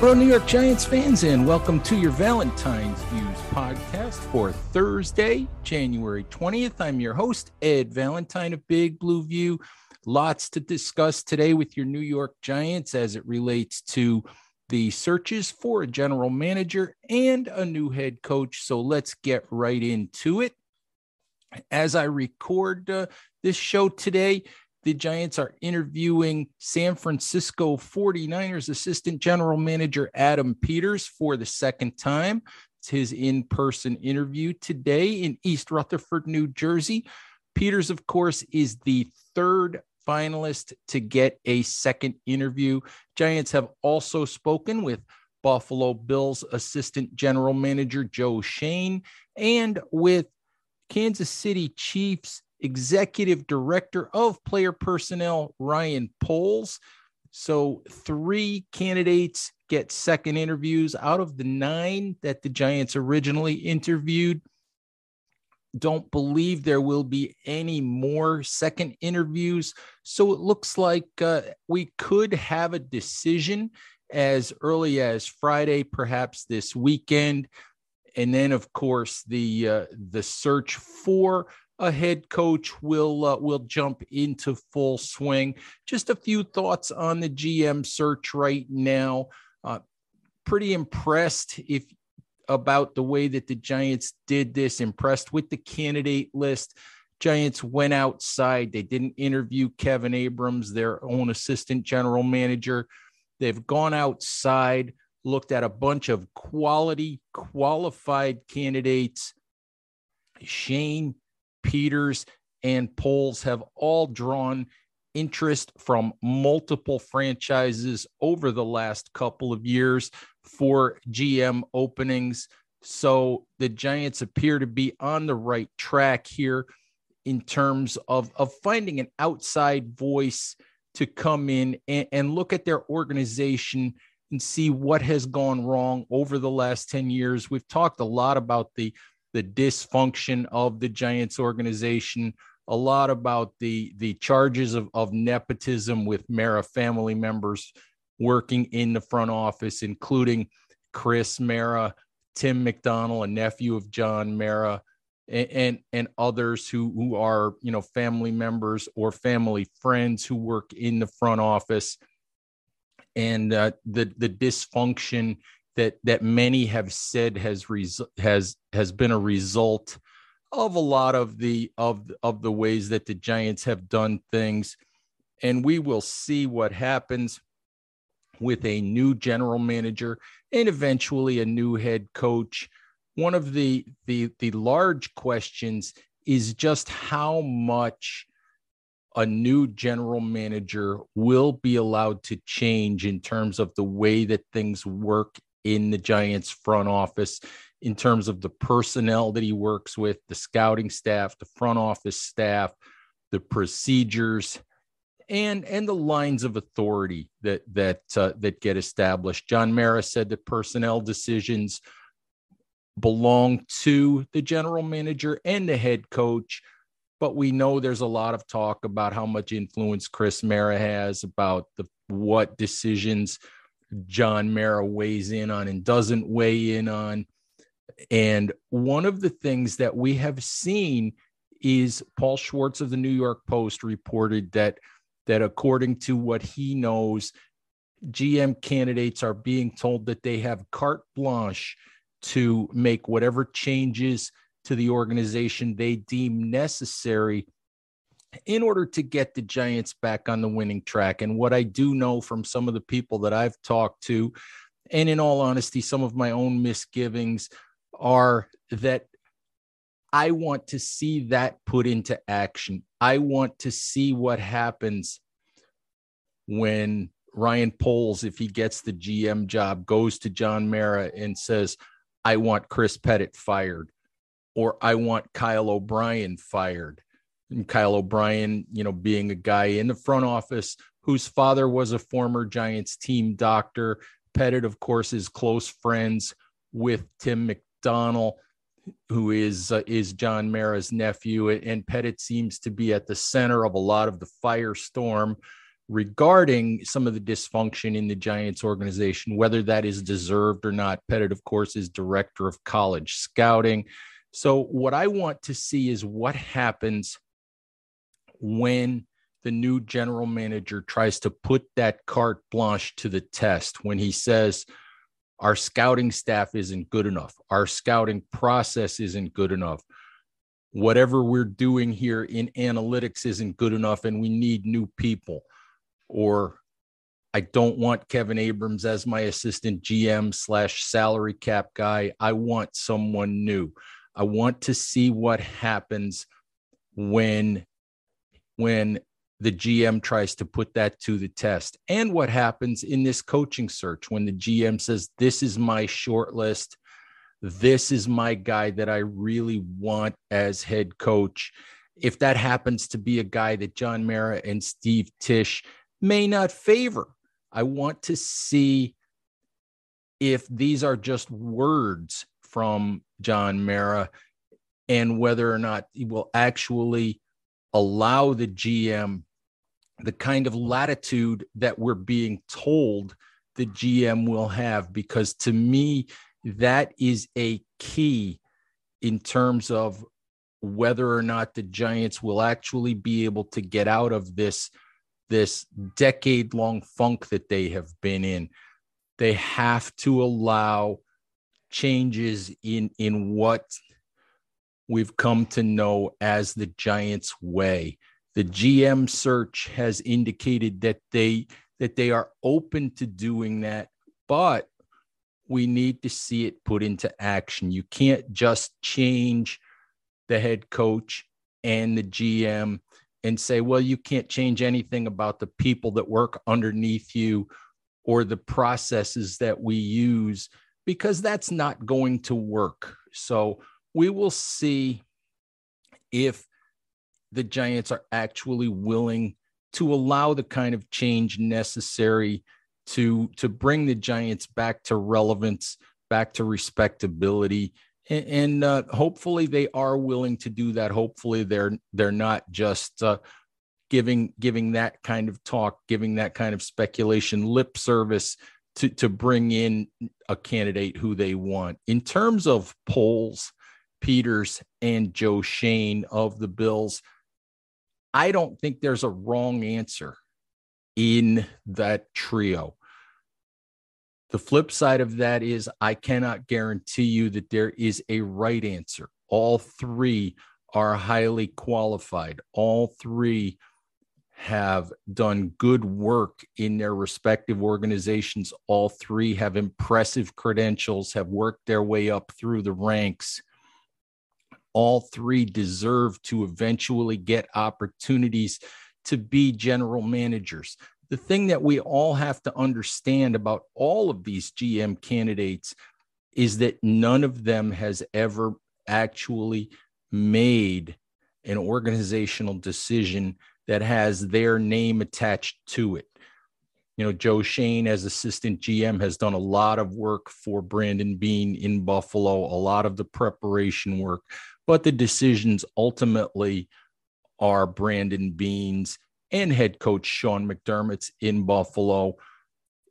Hello, New York Giants fans, and welcome to your Valentine's Views podcast for Thursday, January 20th. I'm your host, Ed Valentine of Big Blue View. Lots to discuss today with your New York Giants as it relates to the searches for a general manager and a new head coach. So let's get right into it. As I record uh, this show today, the Giants are interviewing San Francisco 49ers assistant general manager Adam Peters for the second time. It's his in person interview today in East Rutherford, New Jersey. Peters, of course, is the third finalist to get a second interview. Giants have also spoken with Buffalo Bills assistant general manager Joe Schoen and with Kansas City Chiefs executive director of player personnel, Ryan Poles. So, three candidates get second interviews out of the nine that the Giants originally interviewed. Don't believe there will be any more second interviews. So, it looks like uh, we could have a decision as early as Friday, perhaps this weekend. And then, of course, the uh, the search for a head coach will uh, will jump into full swing. Just a few thoughts on the GM search right now. Uh, pretty impressed if about the way that the Giants did this. Impressed with the candidate list. Giants went outside. They didn't interview Kevin Abrams, their own assistant general manager. They've gone outside, looked at a bunch of quality, qualified candidates. Schoen Peters, and Poles have all drawn interest from multiple franchises over the last couple of years for GM openings. So the Giants appear to be on the right track here in terms of, of finding an outside voice to come in and, and look at their organization and see what has gone wrong over the last 10 years. We've talked a lot about the the dysfunction of the Giants organization, a lot about the the charges of, of nepotism with Mara family members working in the front office, including Chris Mara, Tim McDonnell, a nephew of John Mara, and, and, and others who who are you know family members or family friends who work in the front office, and uh, the the dysfunction that that many have said has res- has has been a result of a lot of the of of the ways that the Giants have done things. And we will see what happens with a new general manager and eventually a new head coach. One of the the the large questions is just how much a new general manager will be allowed to change in terms of the way that things work in the Giants front office in terms of the personnel that he works with, the scouting staff, the front office staff, the procedures, and and the lines of authority that that uh, that get established. John Mara said that personnel decisions belong to the general manager and the head coach. But we know there's a lot of talk about how much influence Chris Mara has about the what decisions John Mara weighs in on and doesn't weigh in on. And one of the things that we have seen is Paul Schwartz of the New York Post reported that that according to what he knows, GM candidates are being told that they have carte blanche to make whatever changes to the organization they deem necessary in order to get the Giants back on the winning track. And what I do know from some of the people that I've talked to, and in all honesty, some of my own misgivings are that I want to see that put into action. I want to see what happens when Ryan Poles, if he gets the GM job, goes to John Mara and says, I want Chris Pettit fired, or I want Kyle O'Brien fired. And Kyle O'Brien, you know, being a guy in the front office whose father was a former Giants team doctor. Pettit, of course, is close friends with Tim McDonnell, who is uh, is John Mara's nephew, and Pettit seems to be at the center of a lot of the firestorm regarding some of the dysfunction in the Giants organization, whether that is deserved or not. Pettit, of course, is director of college scouting. So, what I want to see is what happens when the new general manager tries to put that carte blanche to the test, when he says, our scouting staff isn't good enough, our scouting process isn't good enough. Whatever we're doing here in analytics isn't good enough, and we need new people or I don't want Kevin Abrams as my assistant GM slash salary cap guy. I want someone new. I want to see what happens when when the GM tries to put that to the test and what happens in this coaching search when the GM says, This is my short list. This is my guy that I really want as head coach. If that happens to be a guy that John Mara and Steve Tisch may not favor. I want to see if these are just words from John Mara and whether or not he will actually allow the GM the kind of latitude that we're being told the GM will have. Because to me, that is a key in terms of whether or not the Giants will actually be able to get out of this this decade long funk that they have been in. They have to allow changes in in what we've come to know as the Giants way. The GM search has indicated that they that they are open to doing that, but we need to see it put into action. You can't just change the head coach and the GM and say, well, you can't change anything about the people that work underneath you or the processes that we use because that's not going to work. So we will see if the Giants are actually willing to allow the kind of change necessary to to bring the Giants back to relevance, back to respectability, and, and uh, hopefully they are willing to do that. Hopefully they're they're not just uh, giving giving that kind of talk, giving that kind of speculation, lip service to to bring in a candidate who they want. In terms of Poles, Peters, and Joe Schoen of the Bills, I don't think there's a wrong answer in that trio. The flip side of that is I cannot guarantee you that there is a right answer. All three are highly qualified. All three have done good work in their respective organizations. All three have impressive credentials, have worked their way up through the ranks. All three deserve to eventually get opportunities to be general managers the thing that we all have to understand about all of these GM candidates is that none of them has ever actually made an organizational decision that has their name attached to it. You know, Joe Schoen as assistant GM, has done a lot of work for Brandon Beane in Buffalo, a lot of the preparation work, but the decisions ultimately are Brandon Beane's and head coach Sean McDermott's in Buffalo.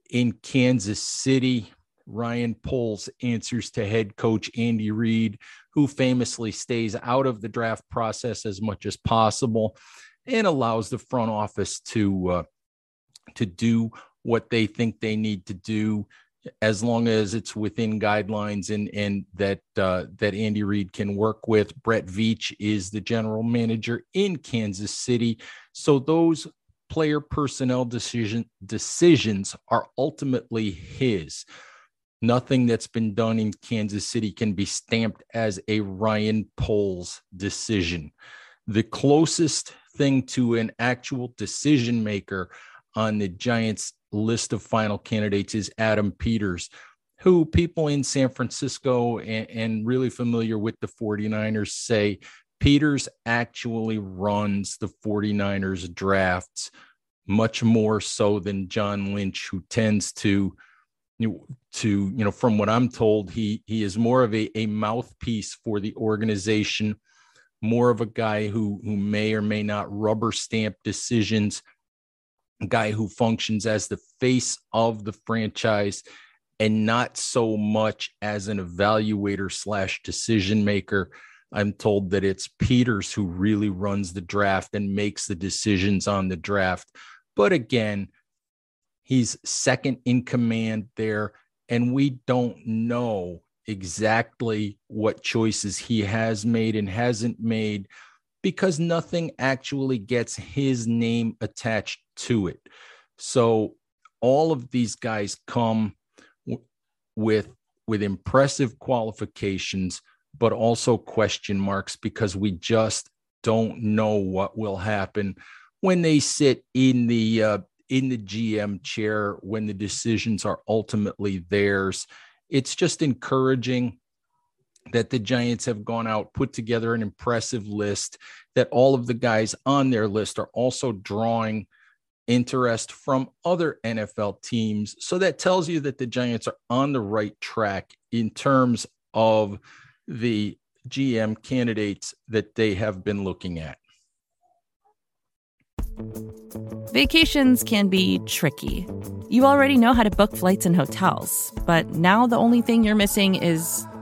In Kansas City, Ryan Poles answers to head coach Andy Reid, who famously stays out of the draft process as much as possible and allows the front office to uh, to do what they think they need to do as long as it's within guidelines and and that uh, that Andy Reid can work with. Brett Veach is the general manager in Kansas City, so those player personnel decision decisions are ultimately his. Nothing that's been done in Kansas City can be stamped as a Ryan Poles decision. The closest thing to an actual decision maker on the Giants list of final candidates is Adam Peters, who people in San Francisco and, and, really familiar with the 49ers say Peters actually runs the 49ers drafts much more so than John Lynch, who tends to to you know from what i'm told he he is more of a, a mouthpiece for the organization more of a guy who who may or may not rubber stamp decisions guy who functions as the face of the franchise and not so much as an evaluator slash decision maker. I'm told that it's peters who really runs the draft and makes the decisions on the draft. But again He's second in command there, and we don't know exactly what choices he has made and hasn't made because nothing actually gets his name attached to it. So all of these guys come w- with with impressive qualifications but also question marks because we just don't know what will happen when they sit in the uh, in the GM chair when the decisions are ultimately theirs. It's just encouraging that the Giants have gone out, put together an impressive list, that all of the guys on their list are also drawing interest from other NFL teams. So that tells you that the Giants are on the right track in terms of the GM candidates that they have been looking at. Vacations can be tricky. You already know how to book flights and hotels, but now the only thing you're missing is,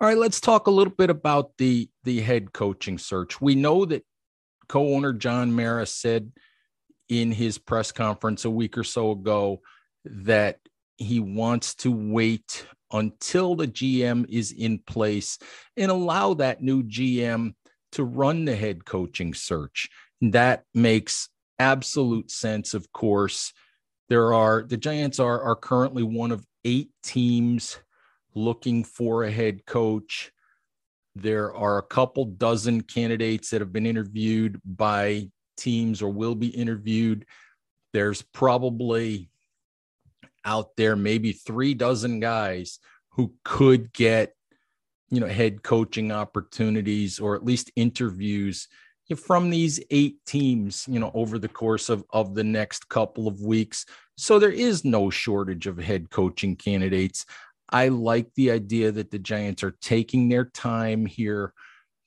All right, let's talk a little bit about the the head coaching search. We know that co-owner John Mara said in his press conference a week or so ago that he wants to wait until the GM is in place and allow that new GM to run the head coaching search. That makes absolute sense, of course. There are the Giants are, are currently one of eight teams looking for a head coach. There are a couple dozen candidates that have been interviewed by teams or will be interviewed. There's probably out there, maybe three dozen guys who could get, you know, head coaching opportunities or at least interviews from these eight teams, you know, over the course of, of the next couple of weeks. So there is no shortage of head coaching candidates. I like the idea that the Giants are taking their time here,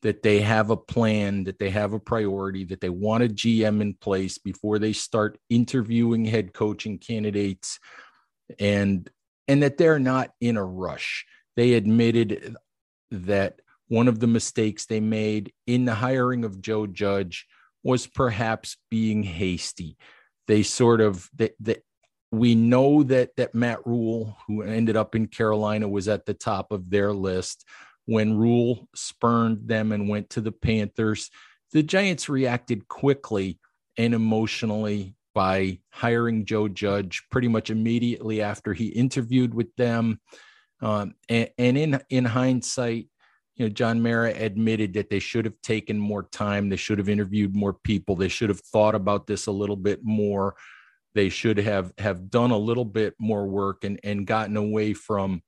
that they have a plan, that they have a priority, that they want a GM in place before they start interviewing head coaching candidates and and that they're not in a rush. They admitted that one of the mistakes they made in the hiring of Joe Judge was perhaps being hasty. They sort of that we know that that Matt Rhule, who ended up in Carolina, was at the top of their list. When Rhule spurned them and went to the Panthers, the Giants reacted quickly and emotionally by hiring Joe Judge pretty much immediately after he interviewed with them. Um, and, and in in hindsight, you know, John Mara admitted that they should have taken more time. They should have interviewed more people. They should have thought about this a little bit more. They should have have done a little bit more work and and gotten away from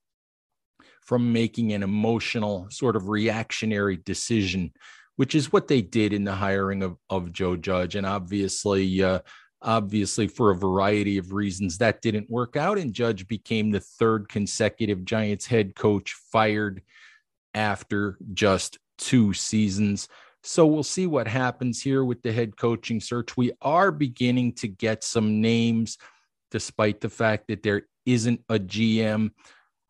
from making an emotional sort of reactionary decision, which is what they did in the hiring of of Joe Judge. And obviously, uh, obviously for a variety of reasons that didn't work out and judge became the third consecutive giants head coach fired after just two seasons so we'll see what happens here with the head coaching search. We are beginning to get some names despite the fact that there isn't a gm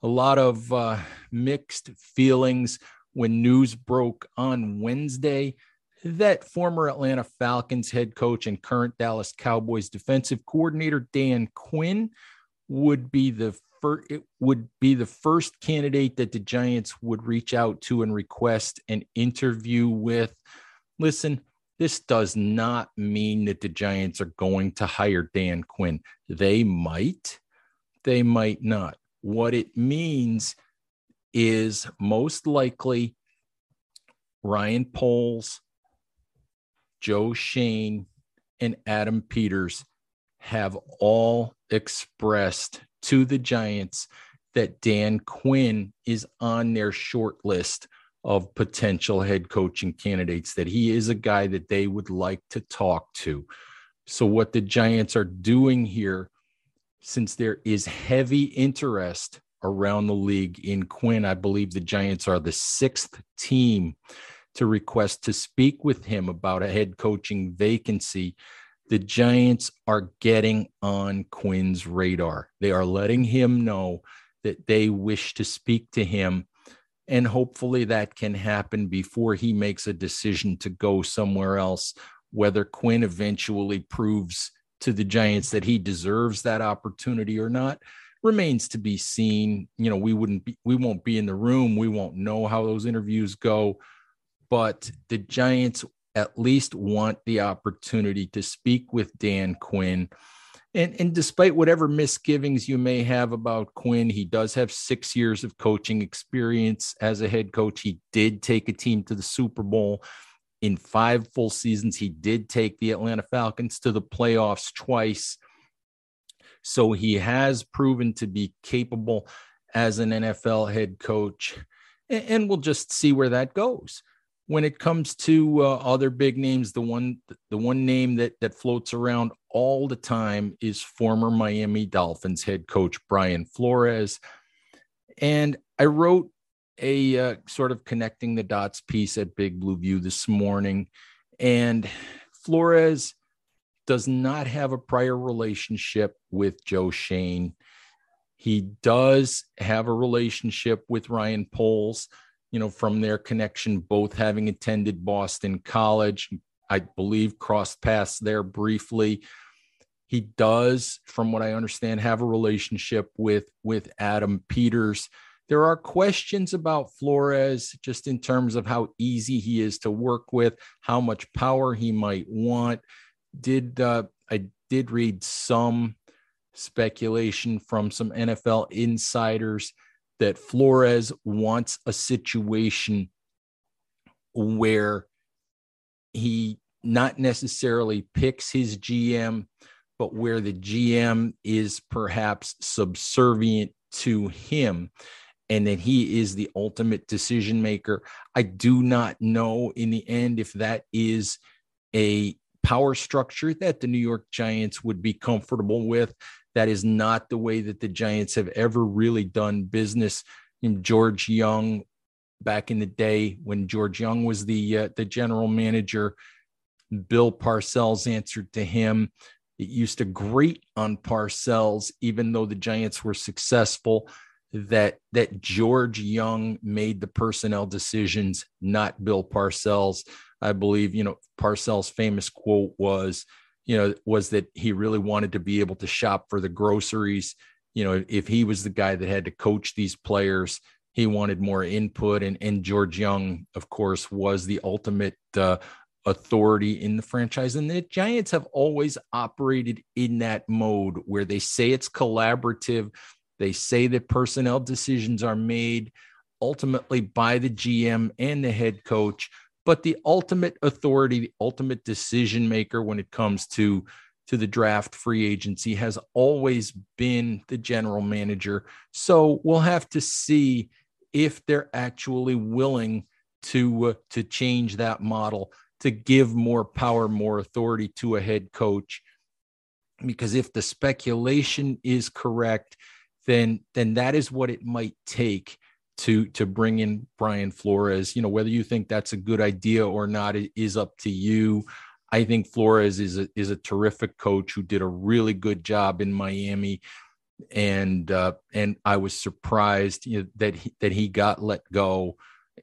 a lot of uh, mixed feelings when news broke on wednesday that former Atlanta Falcons head coach and current Dallas Cowboys defensive coordinator Dan Quinn would be the first it would be the first candidate that the Giants would reach out to and request an interview with. Listen, this does not mean that the Giants are going to hire Dan Quinn. They might, they might not. What it means is most likely Ryan Poles Joe Schoen, and Adam Peters have all expressed to the Giants that Dan Quinn is on their short list of potential head coaching candidates, that he is a guy that they would like to talk to. So, what the Giants are doing here, since there is heavy interest around the league in Quinn, I believe the Giants are the sixth team to request to speak with him about a head coaching vacancy, the Giants are getting on Quinn's radar. They are letting him know that they wish to speak to him. And hopefully that can happen before he makes a decision to go somewhere else. Whether Quinn eventually proves to the Giants that he deserves that opportunity or not remains to be seen. You know, we wouldn't be, we won't be in the room. We won't know how those interviews go but the Giants at least want the opportunity to speak with Dan Quinn. And, and despite whatever misgivings you may have about Quinn, he does have six years of coaching experience as a head coach. He did take a team to the Super Bowl in five full seasons. He did take the Atlanta Falcons to the playoffs twice. So he has proven to be capable as an NFL head coach. And we'll just see where that goes when it comes to uh, other big names, the one the one name that that floats around all the time is former Miami Dolphins head coach Brian Flores. And I wrote a uh, sort of connecting the dots piece at Big Blue View this morning, and Flores does not have a prior relationship with Joe Schoen. He does have a relationship with Ryan Poles you know, from their connection, both having attended Boston College, I believe crossed paths there briefly. He does, from what I understand, have a relationship with with Adam Peters. There are questions about Flores just in terms of how easy he is to work with, how much power he might want. Did uh, I did read some speculation from some NFL insiders that Flores wants a situation where he not necessarily picks his GM, but where the GM is perhaps subservient to him and that he is the ultimate decision maker. I do not know in the end if that is a power structure that the New York Giants would be comfortable with. That is not the way that the Giants have ever really done business. In George Young, back in the day when George Young was the uh, the general manager, Bill Parcells answered to him. It used to grate on Parcells, even though the Giants were successful, that that George Young made the personnel decisions, not Bill Parcells. I believe, you know, Parcells' famous quote was, you know, was that he really wanted to be able to shop for the groceries. You know, if he was the guy that had to coach these players, he wanted more input. And, and George Young, of course, was the ultimate uh, authority in the franchise. And the Giants have always operated in that mode where they say it's collaborative. They say that personnel decisions are made ultimately by the GM and the head coach, but the ultimate authority, the ultimate decision maker when it comes to to the draft free agency has always been the general manager. So we'll have to see if they're actually willing to uh, to change that model to give more power, more authority to a head coach. Because if the speculation is correct, then then that is what it might take to to bring in Brian Flores. You know, whether you think that's a good idea or not is up to you. I think Flores is a, is a terrific coach who did a really good job in Miami, and uh, and I was surprised you know, that he, that he got let go,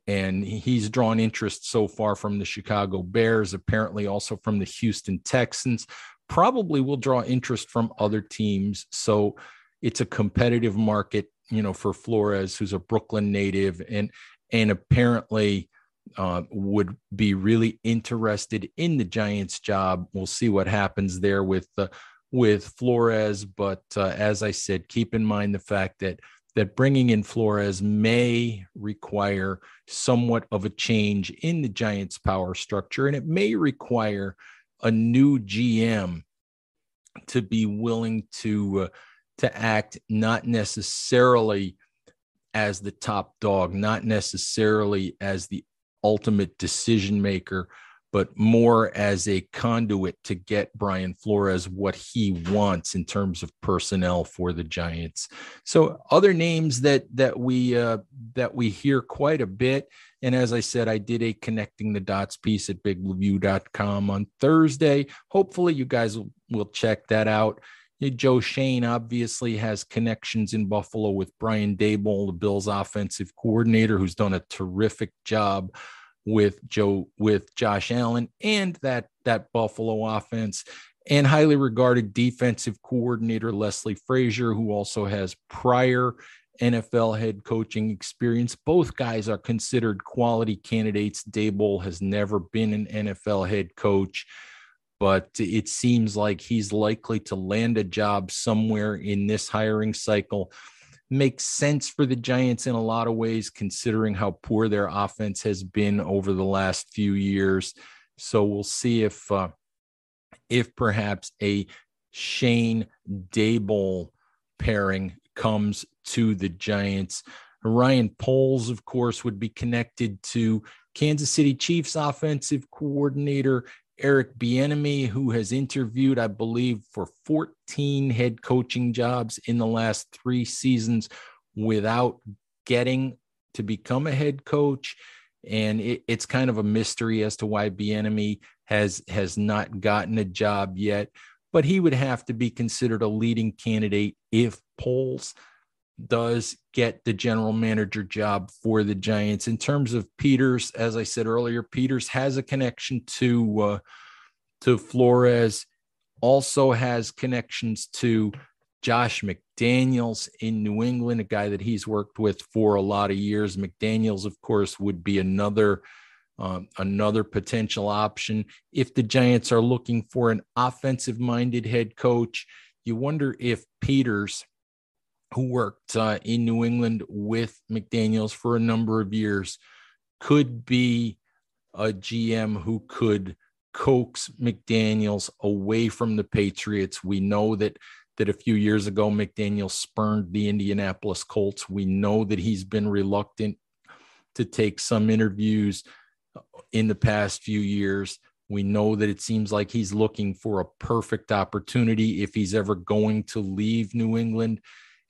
and he's drawn interest so far from the Chicago Bears, apparently also from the Houston Texans, probably will draw interest from other teams. So it's a competitive market, you know, for Flores, who's a Brooklyn native, and and apparently uh, would be really interested in the Giants' job. We'll see what happens there with uh, with Flores, but uh, as I said, keep in mind the fact that that bringing in Flores may require somewhat of a change in the Giants' power structure, and it may require a new GM to be willing to uh, to act not necessarily as the top dog, not necessarily as the ultimate decision maker, but more as a conduit to get Brian Flores what he wants in terms of personnel for the Giants. So other names that that we uh, that we hear quite a bit. And as I said, I did a connecting the dots piece at bigreview.com on Thursday. Hopefully, you guys will, will check that out. Joe Schoen obviously has connections in Buffalo with Brian Daboll, the Bills offensive coordinator, who's done a terrific job with Joe with Josh Allen and that that Buffalo offense and highly regarded defensive coordinator Leslie Frazier who also has prior NFL head coaching experience. Both guys are considered quality candidates. Daboll has never been an NFL head coach but it seems like he's likely to land a job somewhere in this hiring cycle. Makes sense for the Giants in a lot of ways, considering how poor their offense has been over the last few years. So we'll see if uh, if perhaps a Schoen Daboll pairing comes to the Giants. Ryan Poles, of course, would be connected to Kansas City Chiefs offensive coordinator Eric Bieniemy, who has interviewed, I believe, for 14 head coaching jobs in the last three seasons without getting to become a head coach. And it, it's kind of a mystery as to why Bieniemy has has not gotten a job yet. But he would have to be considered a leading candidate if Poles does get the general manager job for the Giants. In terms of Peters, as I said earlier, Peters has a connection to uh, to Flores, also has connections to Josh McDaniels in New England, a guy that he's worked with for a lot of years. McDaniels, of course, would be another um, another potential option if the Giants are looking for an offensive minded head coach. You wonder if Peters who worked uh, in New England with McDaniels for a number of years, could be a GM who could coax McDaniels away from the Patriots. We know that that a few years ago McDaniels spurned the Indianapolis Colts. We know that he's been reluctant to take some interviews in the past few years. We know that it seems like he's looking for a perfect opportunity if he's ever going to leave New England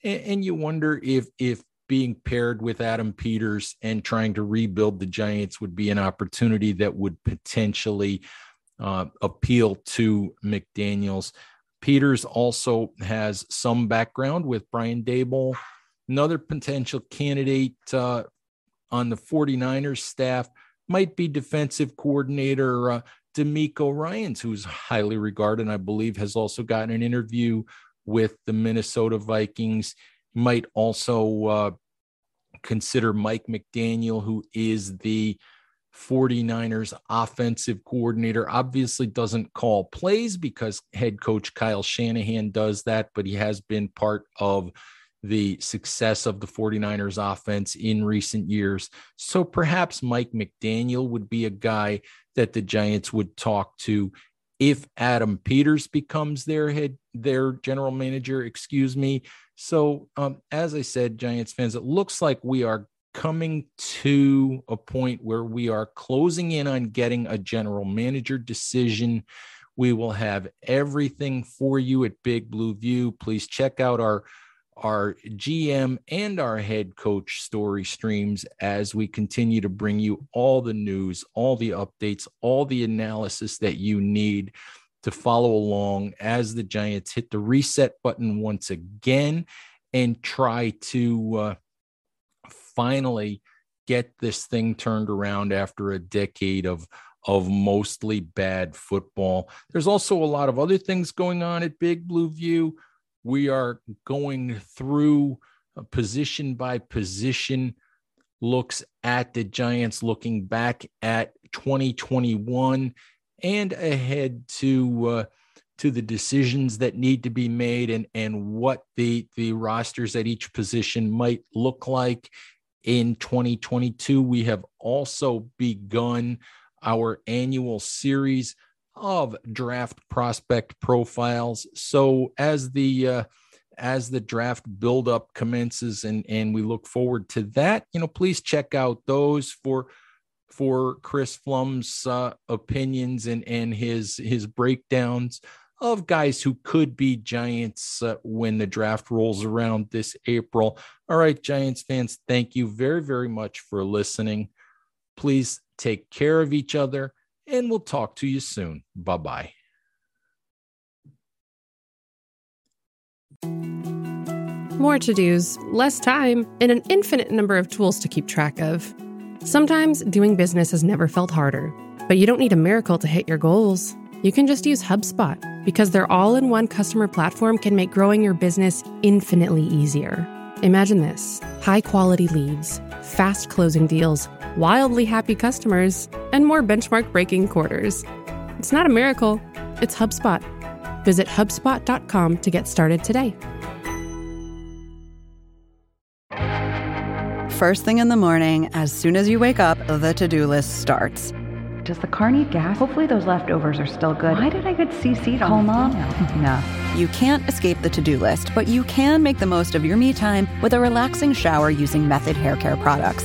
and, and you wonder if if being paired with Adam Peters and trying to rebuild the Giants would be an opportunity that would potentially uh, appeal to McDaniels. Peters also has some background with Brian Daboll, another potential candidate uh, on the 49ers staff might be defensive coordinator uh, DeMeco Ryans, who's highly regarded I believe has also gotten an interview with the Minnesota Vikings. might also uh, consider Mike McDaniel, who is the 49ers offensive coordinator. Obviously, doesn't call plays because head coach Kyle Shanahan does that, but he has been part of the success of the 49ers offense in recent years. So perhaps Mike McDaniel would be a guy that the Giants would talk to if Adam Peters becomes their head their general manager, excuse me. So um, as I said, Giants fans, it looks like we are coming to a point where we are closing in on getting a general manager decision. We will have everything for you at Big Blue View. Please check out our our GM and our head coach story streams as we continue to bring you all the news, all the updates, all the analysis that you need to follow along as the Giants hit the reset button once again and try to uh, finally get this thing turned around after a decade of of mostly bad football. There's also a lot of other things going on at Big Blue View. We are going through position by position looks at the Giants, looking back at 2021 and ahead to uh, to the decisions that need to be made and and what the the rosters at each position might look like in 2022. We have also begun our annual series of draft prospect profiles. So as the uh, as the draft buildup commences and and we look forward to that, you know, please check out those for for Chris Pflum's uh, opinions and and his his breakdowns of guys who could be Giants uh, when the draft rolls around this April. All right, Giants fans, thank you very, very much for listening. Please take care of each other, and we'll talk to you soon. Bye bye. More to dos, less time, and an infinite number of tools to keep track of. Sometimes doing business has never felt harder, but you don't need a miracle to hit your goals you can just use HubSpot because their all in one customer platform can make growing your business infinitely easier. Imagine this high quality leads, fast closing deals, wildly happy customers, and more benchmark breaking quarters. It's not a miracle, it's HubSpot. Visit HubSpot.com to get started today. First thing in the morning, as soon as you wake up, the to do list starts does the car need gas? Hopefully those leftovers are still good. Why did I get CC'd Call mom? no. You can't escape the to-do list, but you can make the most of your me time with a relaxing shower using Method hair care products.